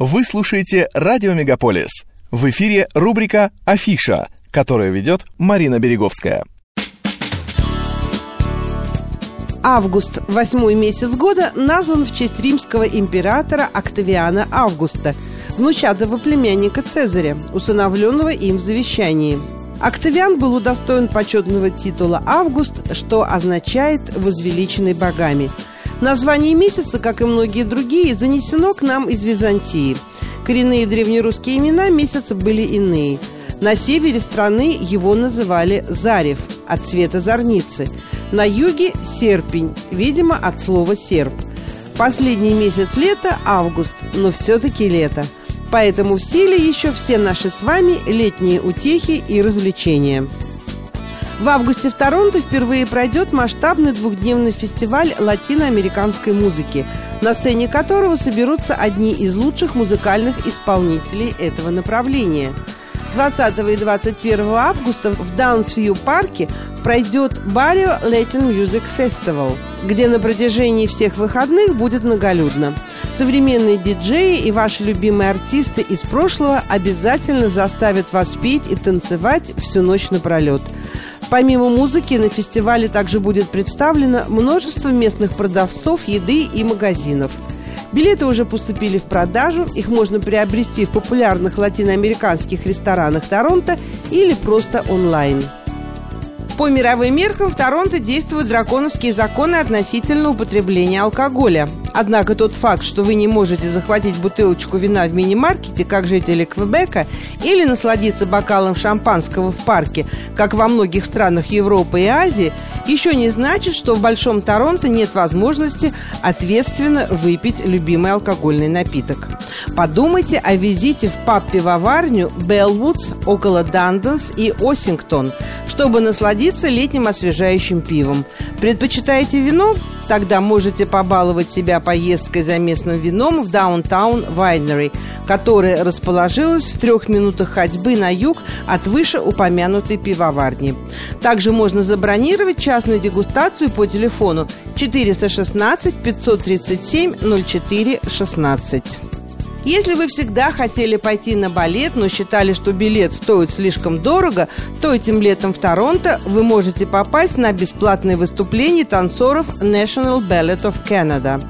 Вы слушаете «Радио Мегаполис». В эфире рубрика «Афиша», которую ведет Марина Береговская. Август, восьмой месяц года, назван в честь римского императора Октавиана Августа, внучатого племянника Цезаря, усыновленного им в завещании. Октавиан был удостоен почетного титула «Август», что означает «возвеличенный богами», Название месяца, как и многие другие, занесено к нам из Византии. Коренные древнерусские имена месяца были иные. На севере страны его называли Зарев, от цвета зорницы. На юге – Серпень, видимо, от слова «серп». Последний месяц лета – август, но все-таки лето. Поэтому в силе еще все наши с вами летние утехи и развлечения. В августе в Торонто впервые пройдет масштабный двухдневный фестиваль латиноамериканской музыки, на сцене которого соберутся одни из лучших музыкальных исполнителей этого направления. 20 и 21 августа в Даунсвью парке пройдет Barrio Latin Music Festival, где на протяжении всех выходных будет многолюдно. Современные диджеи и ваши любимые артисты из прошлого обязательно заставят вас петь и танцевать всю ночь напролет – Помимо музыки на фестивале также будет представлено множество местных продавцов еды и магазинов. Билеты уже поступили в продажу, их можно приобрести в популярных латиноамериканских ресторанах Торонто или просто онлайн. По мировым меркам в Торонто действуют драконовские законы относительно употребления алкоголя. Однако тот факт, что вы не можете захватить бутылочку вина в мини-маркете, как жители Квебека, или насладиться бокалом шампанского в парке, как во многих странах Европы и Азии, еще не значит, что в Большом Торонто нет возможности ответственно выпить любимый алкогольный напиток. Подумайте о визите в паб-пивоварню Белвудс около Данденс и Осингтон, чтобы насладиться летним освежающим пивом. Предпочитаете вино? Тогда можете побаловать себя поездкой за местным вином в Даунтаун Вайнери, которая расположилась в трех минутах ходьбы на юг от вышеупомянутой пивоварни. Также можно забронировать частную дегустацию по телефону 416 537 04 16. Если вы всегда хотели пойти на балет, но считали, что билет стоит слишком дорого, то этим летом в Торонто вы можете попасть на бесплатные выступления танцоров National Ballet of Canada.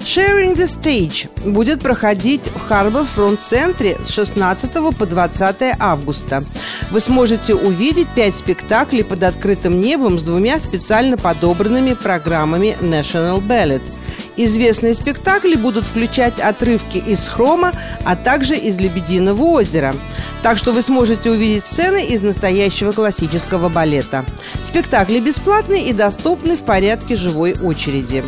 Sharing the Stage будет проходить в Harbour Front центре с 16 по 20 августа. Вы сможете увидеть пять спектаклей под открытым небом с двумя специально подобранными программами National Ballet – Известные спектакли будут включать отрывки из «Хрома», а также из «Лебединого озера». Так что вы сможете увидеть сцены из настоящего классического балета. Спектакли бесплатны и доступны в порядке живой очереди.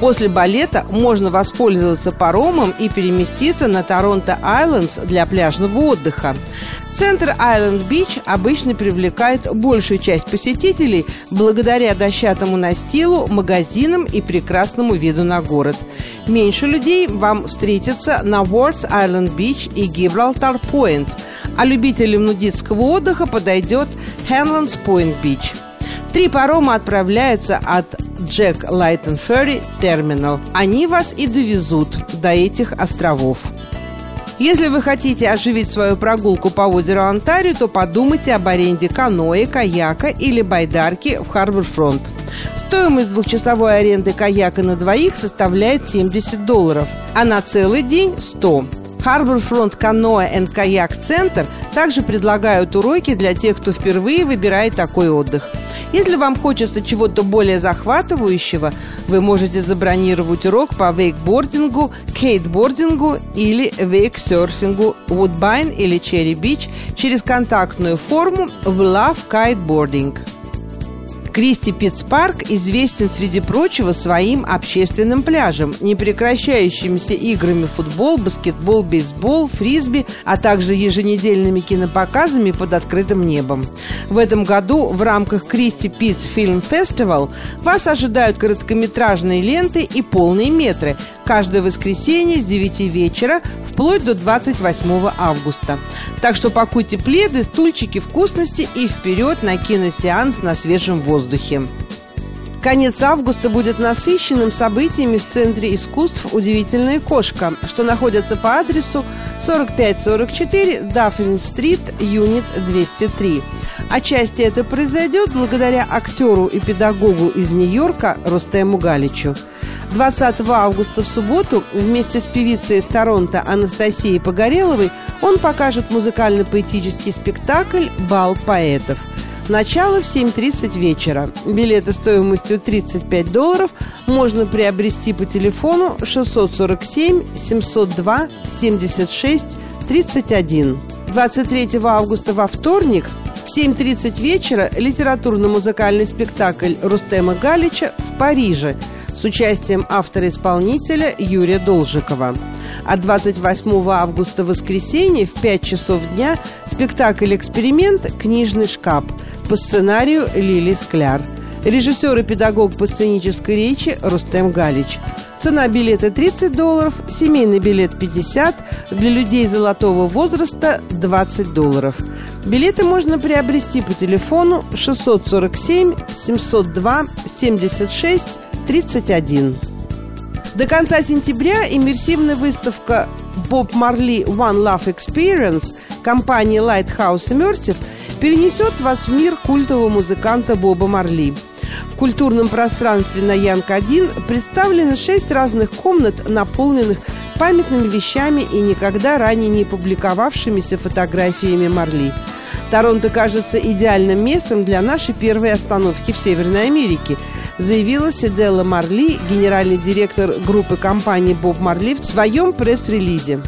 После балета можно воспользоваться паромом и переместиться на Торонто Айлендс для пляжного отдыха. Центр Айленд Бич обычно привлекает большую часть посетителей благодаря дощатому настилу, магазинам и прекрасному виду на город. Меньше людей вам встретится на Уордс Айленд Бич и Гибралтар Пойнт, а любителям нудистского отдыха подойдет Хэнландс Пойнт Бич. Три парома отправляются от Джек Лайтон Ферри Терминал. Они вас и довезут до этих островов. Если вы хотите оживить свою прогулку по озеру Онтарио, то подумайте об аренде каноэ, каяка или байдарки в Харбор-фронт. Стоимость двухчасовой аренды каяка на двоих составляет 70 долларов, а на целый день – 100. Harbor Front Canoe and Kayak Center также предлагают уроки для тех, кто впервые выбирает такой отдых – если вам хочется чего-то более захватывающего, вы можете забронировать урок по вейкбордингу, кейтбордингу или вейксерфингу Woodbine или Cherry Beach через контактную форму в Love Kiteboarding. Кристи Питтспарк известен, среди прочего, своим общественным пляжем, непрекращающимися играми футбол, баскетбол, бейсбол, фрисби, а также еженедельными кинопоказами под открытым небом. В этом году в рамках Кристи Питтс Фильм Фестивал вас ожидают короткометражные ленты и полные метры – каждое воскресенье с 9 вечера вплоть до 28 августа. Так что пакуйте пледы, стульчики, вкусности и вперед на киносеанс на свежем воздухе. Конец августа будет насыщенным событиями в Центре искусств «Удивительная кошка», что находится по адресу 4544 Даффин-стрит, юнит 203. Отчасти это произойдет благодаря актеру и педагогу из Нью-Йорка Рустему Галичу. 20 августа в субботу вместе с певицей из Торонто Анастасией Погореловой он покажет музыкально-поэтический спектакль «Бал поэтов». Начало в 7.30 вечера. Билеты стоимостью 35 долларов можно приобрести по телефону 647 702 76 31. 23 августа во вторник в 7.30 вечера литературно-музыкальный спектакль Рустема Галича в Париже с участием автора-исполнителя Юрия Должикова. А 28 августа воскресенье в 5 часов дня спектакль «Эксперимент. Книжный шкаф» по сценарию Лили Скляр. Режиссер и педагог по сценической речи Рустем Галич. Цена билета 30 долларов, семейный билет 50, для людей золотого возраста 20 долларов. Билеты можно приобрести по телефону 647 702 76 31. До конца сентября иммерсивная выставка Bob Marley One Love Experience компании Lighthouse Immersive – перенесет вас в мир культового музыканта Боба Марли. В культурном пространстве на Янг-1 представлены шесть разных комнат, наполненных памятными вещами и никогда ранее не публиковавшимися фотографиями Марли. Торонто кажется идеальным местом для нашей первой остановки в Северной Америке, заявила Сиделла Марли, генеральный директор группы компании «Боб Марли» в своем пресс-релизе.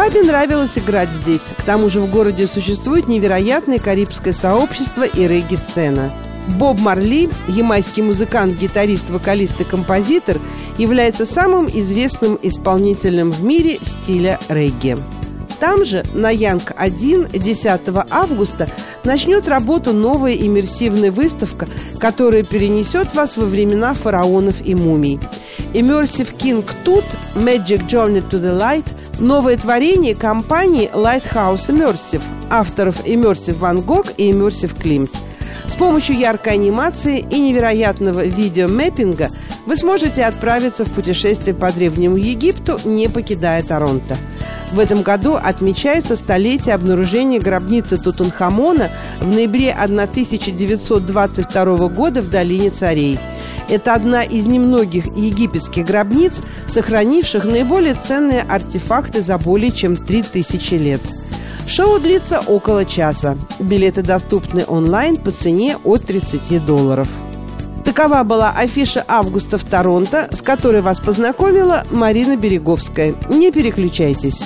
Папе нравилось играть здесь. К тому же в городе существует невероятное карибское сообщество и регги-сцена. Боб Марли, ямайский музыкант, гитарист, вокалист и композитор, является самым известным исполнителем в мире стиля регги. Там же, на Янг-1, 10 августа, начнет работу новая иммерсивная выставка, которая перенесет вас во времена фараонов и мумий. Immersive King Tut Magic Journey to the Light – Новое творение компании Lighthouse Immersive, авторов Immersive Van Gogh и Immersive Klimt. С помощью яркой анимации и невероятного видеомэппинга вы сможете отправиться в путешествие по Древнему Египту, не покидая Торонто. В этом году отмечается столетие обнаружения гробницы Тутанхамона в ноябре 1922 года в Долине Царей – это одна из немногих египетских гробниц, сохранивших наиболее ценные артефакты за более чем 3000 лет. Шоу длится около часа. Билеты доступны онлайн по цене от 30 долларов. Такова была афиша августа в Торонто, с которой вас познакомила Марина Береговская. Не переключайтесь.